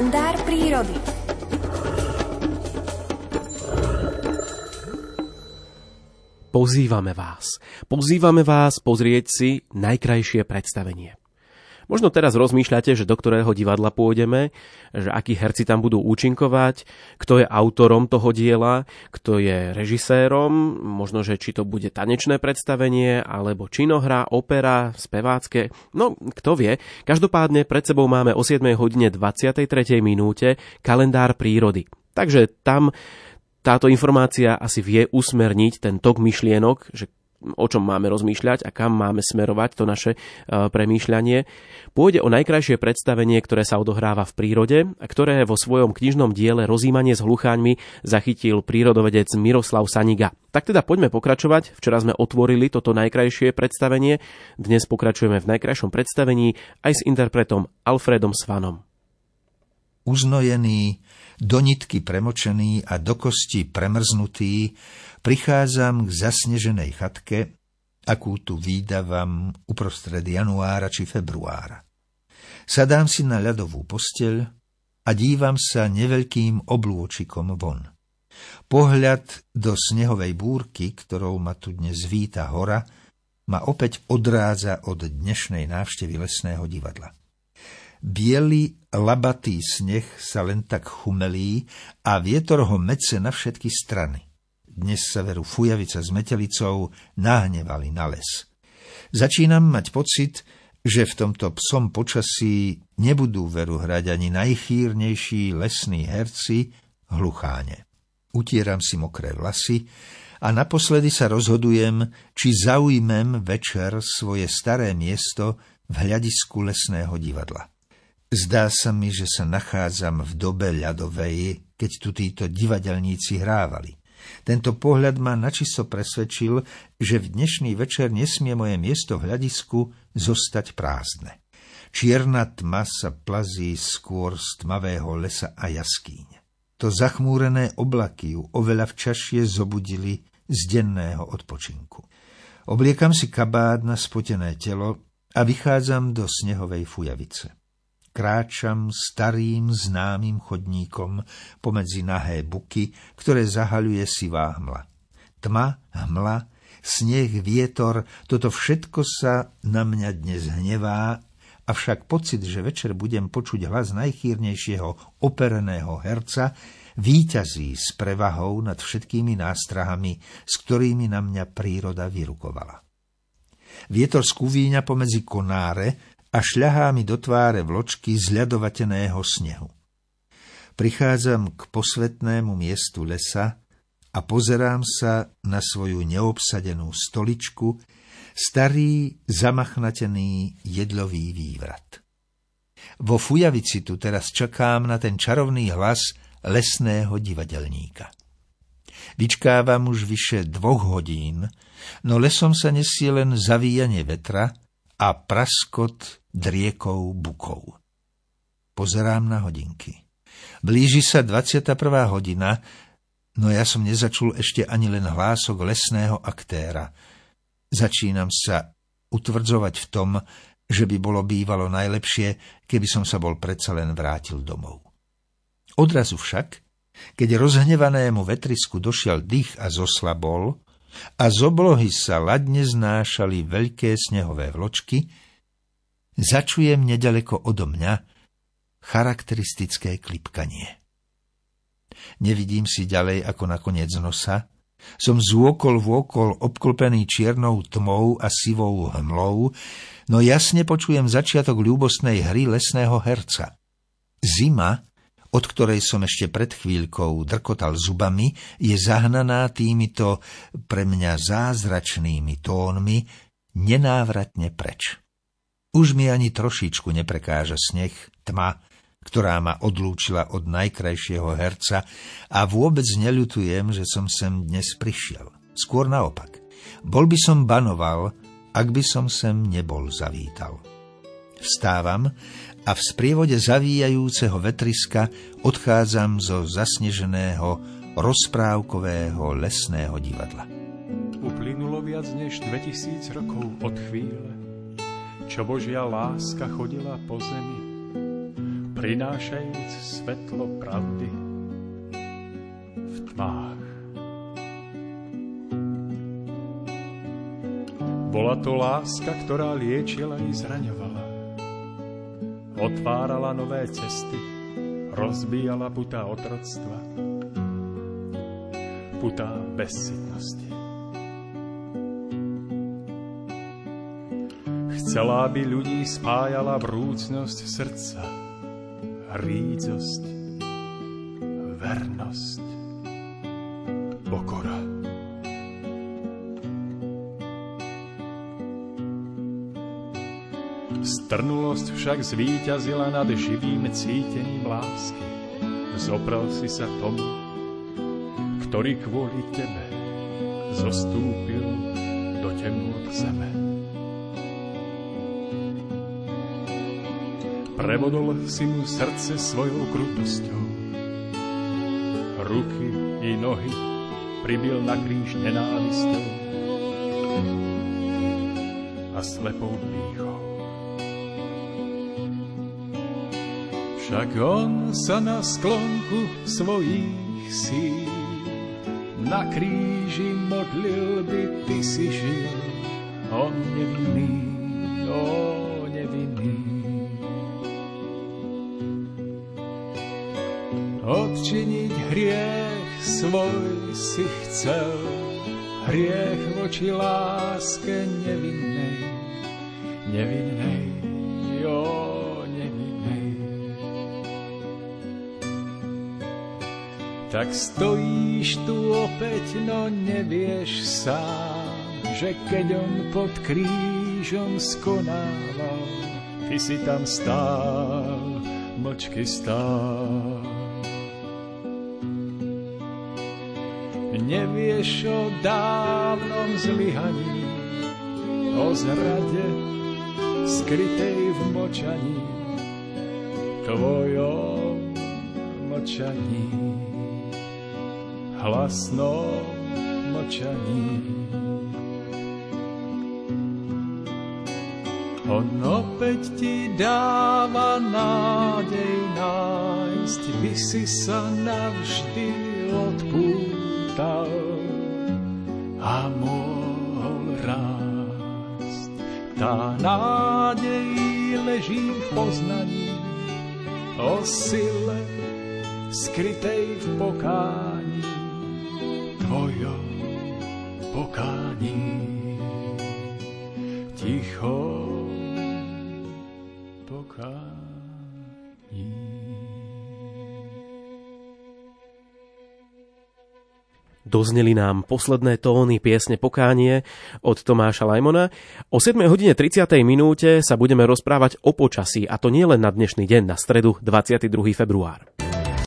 kalendár prírody. Pozývame vás. Pozývame vás pozrieť si najkrajšie predstavenie. Možno teraz rozmýšľate, že do ktorého divadla pôjdeme, že akí herci tam budú účinkovať, kto je autorom toho diela, kto je režisérom, možno, že či to bude tanečné predstavenie, alebo činohra, opera, spevácké, no kto vie. Každopádne pred sebou máme o 7 hodine 23. minúte kalendár prírody. Takže tam táto informácia asi vie usmerniť ten tok myšlienok, že o čom máme rozmýšľať a kam máme smerovať to naše e, premýšľanie. Pôjde o najkrajšie predstavenie, ktoré sa odohráva v prírode a ktoré vo svojom knižnom diele Rozímanie s hlucháňmi zachytil prírodovedec Miroslav Saniga. Tak teda poďme pokračovať. Včera sme otvorili toto najkrajšie predstavenie. Dnes pokračujeme v najkrajšom predstavení aj s interpretom Alfredom Svanom. Uznojený, do nitky premočený a do kosti premrznutý, prichádzam k zasneženej chatke, akú tu výdavam uprostred januára či februára. Sadám si na ľadovú posteľ a dívam sa neveľkým oblôčikom von. Pohľad do snehovej búrky, ktorou ma tu dnes víta hora, ma opäť odrádza od dnešnej návštevy lesného divadla. Bielý labatý sneh sa len tak chumelí a vietor ho mece na všetky strany. Dnes sa veru fujavica s metelicou nahnevali na les. Začínam mať pocit, že v tomto psom počasí nebudú veru hrať ani najchýrnejší lesní herci hlucháne. Utieram si mokré vlasy a naposledy sa rozhodujem, či zaujmem večer svoje staré miesto v hľadisku lesného divadla. Zdá sa mi, že sa nachádzam v dobe ľadovej, keď tu títo divadelníci hrávali. Tento pohľad ma načisto presvedčil, že v dnešný večer nesmie moje miesto v hľadisku zostať prázdne. Čierna tma sa plazí skôr z tmavého lesa a jaskýň. To zachmúrené oblaky ju oveľa včašie zobudili z denného odpočinku. Obliekam si kabát na spotené telo a vychádzam do snehovej fujavice kráčam starým známym chodníkom pomedzi nahé buky, ktoré zahaľuje sivá hmla. Tma, hmla, sneh, vietor, toto všetko sa na mňa dnes hnevá, avšak pocit, že večer budem počuť hlas najchýrnejšieho opereného herca, výťazí s prevahou nad všetkými nástrahami, s ktorými na mňa príroda vyrukovala. Vietor skúvíňa pomedzi konáre a šľahá mi do tváre vločky z ľadovateného snehu. Prichádzam k posvetnému miestu lesa a pozerám sa na svoju neobsadenú stoličku, starý, zamachnatený jedlový vývrat. Vo fujavici tu teraz čakám na ten čarovný hlas lesného divadelníka. Vyčkávam už vyše dvoch hodín, no lesom sa nesie len zavíjanie vetra a praskot driekou bukou. Pozerám na hodinky. Blíži sa 21. hodina, no ja som nezačul ešte ani len hlások lesného aktéra. Začínam sa utvrdzovať v tom, že by bolo bývalo najlepšie, keby som sa bol predsa len vrátil domov. Odrazu však, keď rozhnevanému vetrisku došiel dých a zoslabol, a z oblohy sa ladne znášali veľké snehové vločky, začujem nedaleko odo mňa charakteristické klipkanie. Nevidím si ďalej ako na koniec nosa, som zôkol vôkol obklopený čiernou tmou a sivou hmlou, no jasne počujem začiatok ľúbostnej hry lesného herca. Zima, od ktorej som ešte pred chvíľkou drkotal zubami, je zahnaná týmito pre mňa zázračnými tónmi nenávratne preč. Už mi ani trošičku neprekáža sneh, tma, ktorá ma odlúčila od najkrajšieho herca a vôbec neľutujem, že som sem dnes prišiel. Skôr naopak. Bol by som banoval, ak by som sem nebol zavítal. Vstávam a v sprievode zavíjajúceho vetriska odchádzam zo zasneženého rozprávkového lesného divadla. Uplynulo viac než 2000 rokov od chvíle, čo Božia láska chodila po zemi. prinášajúc svetlo pravdy v tmách. Bola to láska, ktorá liečila i zraňovala. Otvárala nové cesty, rozbíjala putá otroctva, putá bezsitnosti. Chcela, aby ľudí spájala vrúcnosť srdca, rídzosť, vernosť, pokora. Strnulosť však zvíťazila nad živým cítením lásky. Zopral si sa tomu, ktorý kvôli tebe zostúpil do temnôt zeme. Prevodol si mu srdce svojou krutosťou. Ruky i nohy pribil na kríž nenávistou a slepou dýchou. Však on sa na sklonku svojich síl na kríži modlil by ty si žil. On nevinný, o Odčiniť hriech svoj si chcel, hriech voči láske nevinnej, nevinnej, jo. Tak stojíš tu opäť, no nevieš sám, že keď on pod krížom skonával, ty si tam stál, mlčky stál. Nevieš o dávnom zlyhaní, o zrade skrytej v močaní, tvojom močaní. Hlasnom mlčaní. On opäť ti dáva nádej nájsť, by si sa navždy odpútal a mohol rásť. Tá nádej leží v poznaní o sile skrytej v pokání tvojom pokání. Ticho pokání. Dozneli nám posledné tóny piesne Pokánie od Tomáša Lajmona. O 7 hodine 30. minúte sa budeme rozprávať o počasí, a to nie len na dnešný deň, na stredu 22. február.